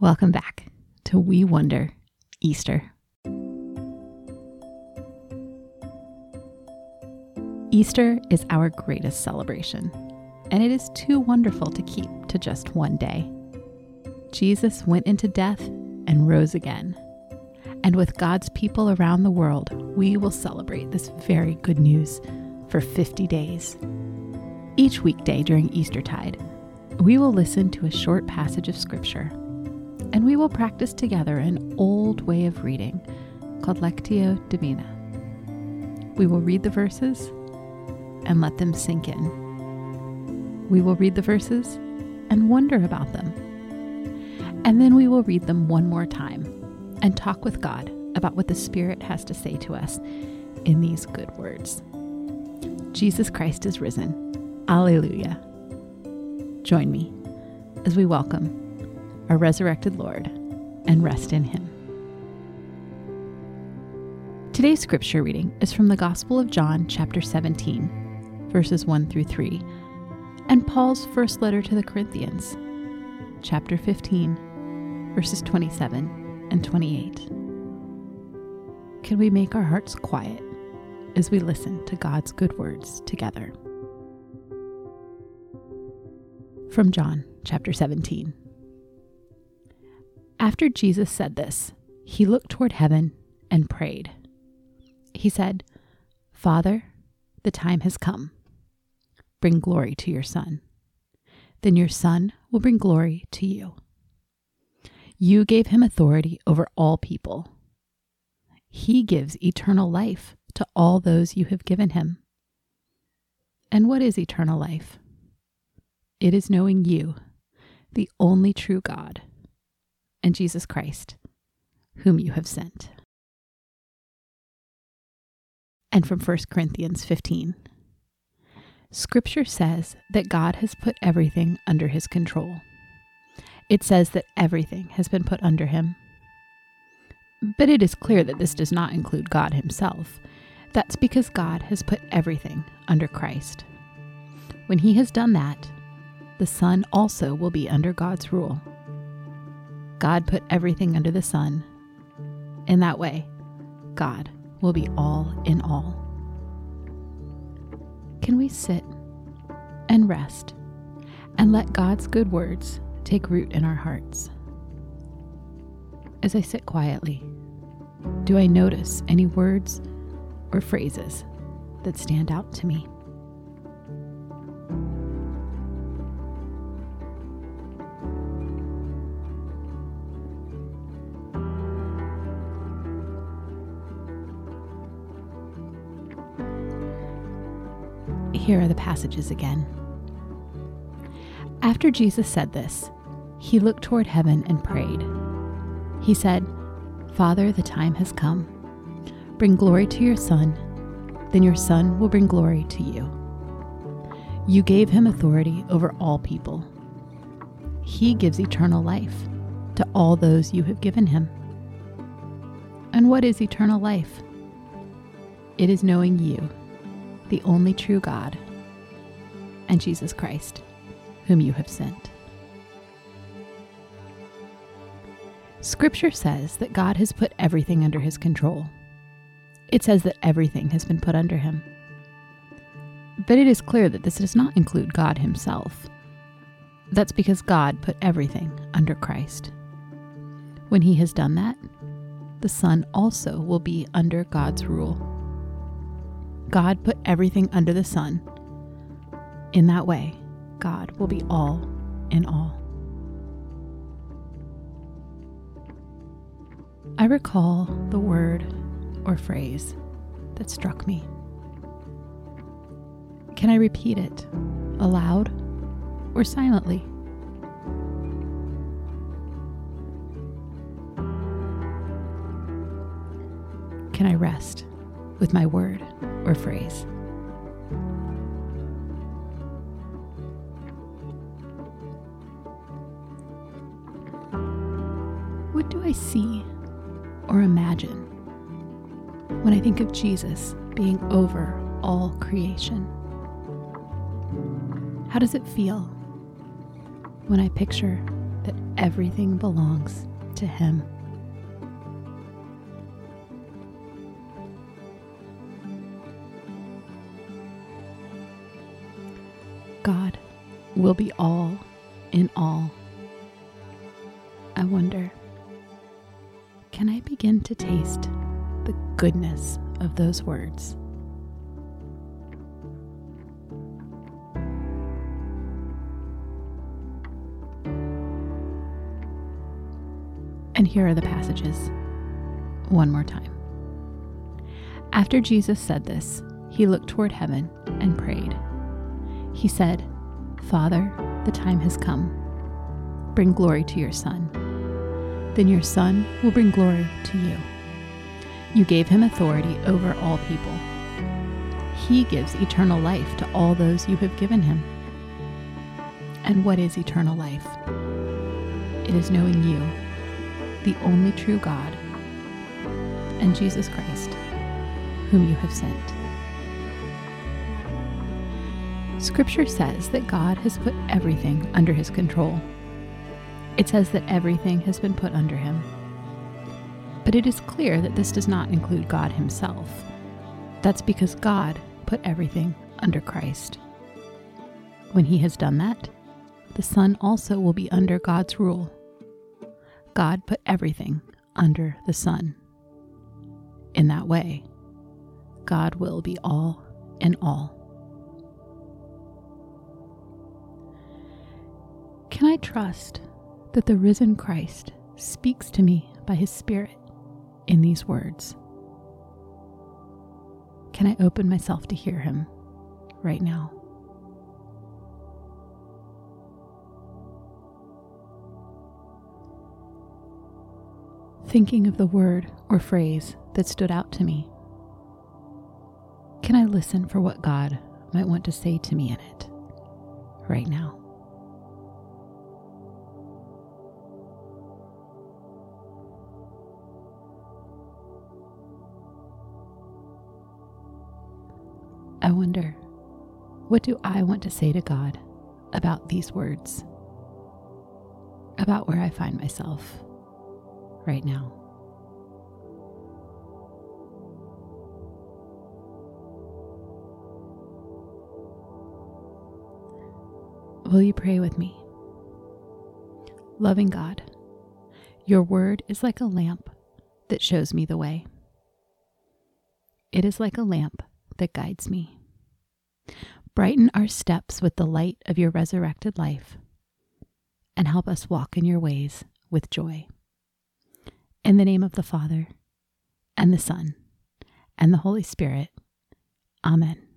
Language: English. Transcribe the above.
Welcome back to We Wonder Easter. Easter is our greatest celebration, and it is too wonderful to keep to just one day. Jesus went into death and rose again. And with God's people around the world, we will celebrate this very good news for 50 days. Each weekday during Eastertide, we will listen to a short passage of Scripture, and we will practice together an old way of reading called Lectio Divina. We will read the verses and let them sink in. We will read the verses and wonder about them. And then we will read them one more time and talk with God about what the Spirit has to say to us in these good words. Jesus Christ is risen. Alleluia. Join me as we welcome our resurrected Lord and rest in Him. Today's scripture reading is from the Gospel of John, chapter 17 verses 1 through 3, and Paul's first letter to the Corinthians, chapter 15, verses 27 and 28. Can we make our hearts quiet as we listen to God's good words together? From John chapter 17. After Jesus said this, he looked toward heaven and prayed. He said, Father, the time has come bring glory to your Son. Then your Son will bring glory to you. You gave him authority over all people. He gives eternal life to all those you have given him. And what is eternal life? It is knowing you, the only true God, and Jesus Christ, whom you have sent. And from 1 Corinthians 15. Scripture says that God has put everything under his control. It says that everything has been put under him. But it is clear that this does not include God himself. That's because God has put everything under Christ. When he has done that, the Son also will be under God's rule. God put everything under the Son. In that way, God will be all in all can we sit and rest and let God's good words take root in our hearts? As I sit quietly, do I notice any words or phrases that stand out to me? Here are the passages again. After Jesus said this, he looked toward heaven and prayed. He said, Father, the time has come. Bring glory to your Son, then your Son will bring glory to you. You gave him authority over all people. He gives eternal life to all those you have given him. And what is eternal life? It is knowing you the only true God, and Jesus Christ, whom you have sent. Scripture says that God has put everything under his control. It says that everything has been put under him. But it is clear that this does not include God himself. That's because God put everything under Christ. When he has done that, the Son also will be under God's rule. God put everything under the Son. In that way, God will be all in all. I recall the word or phrase that struck me. Can I repeat it aloud or silently? Can I rest with my word or phrase. What do I see or imagine when I think of Jesus being over all creation? How does it feel when I picture that everything belongs to Him. God will be all in all. I wonder, can I begin to taste the goodness of those words? And here are the passages one more time. After Jesus said this, he looked toward heaven and prayed. He said, Father, the time has come. Bring glory to your Son. Then your Son will bring glory to you. You gave him authority over all people. He gives eternal life to all those you have given him. And what is eternal life? It is knowing you the only true God, and Jesus Christ, whom you have sent. Scripture says that God has put everything under his control. It says that everything has been put under him. But it is clear that this does not include God himself. That's because God put everything under Christ. When he has done that, the Son also will be under God's rule God put everything under the Son. In that way, God will be all in all. Can I trust that the risen Christ speaks to me by his Spirit in these words? Can I open myself to hear him right now? thinking of the word or phrase that stood out to me? Can I listen for what God might want to say to me in it right now? I wonder, what do I want to say to God about these words? About where I find myself? right now. Will you pray with me? Loving God, your word is like a lamp that shows me the way. It is like a lamp that guides me. Brighten our steps with the light of your resurrected life and help us walk in your ways with joy. In the name of the Father, and the Son, and the Holy Spirit. Amen.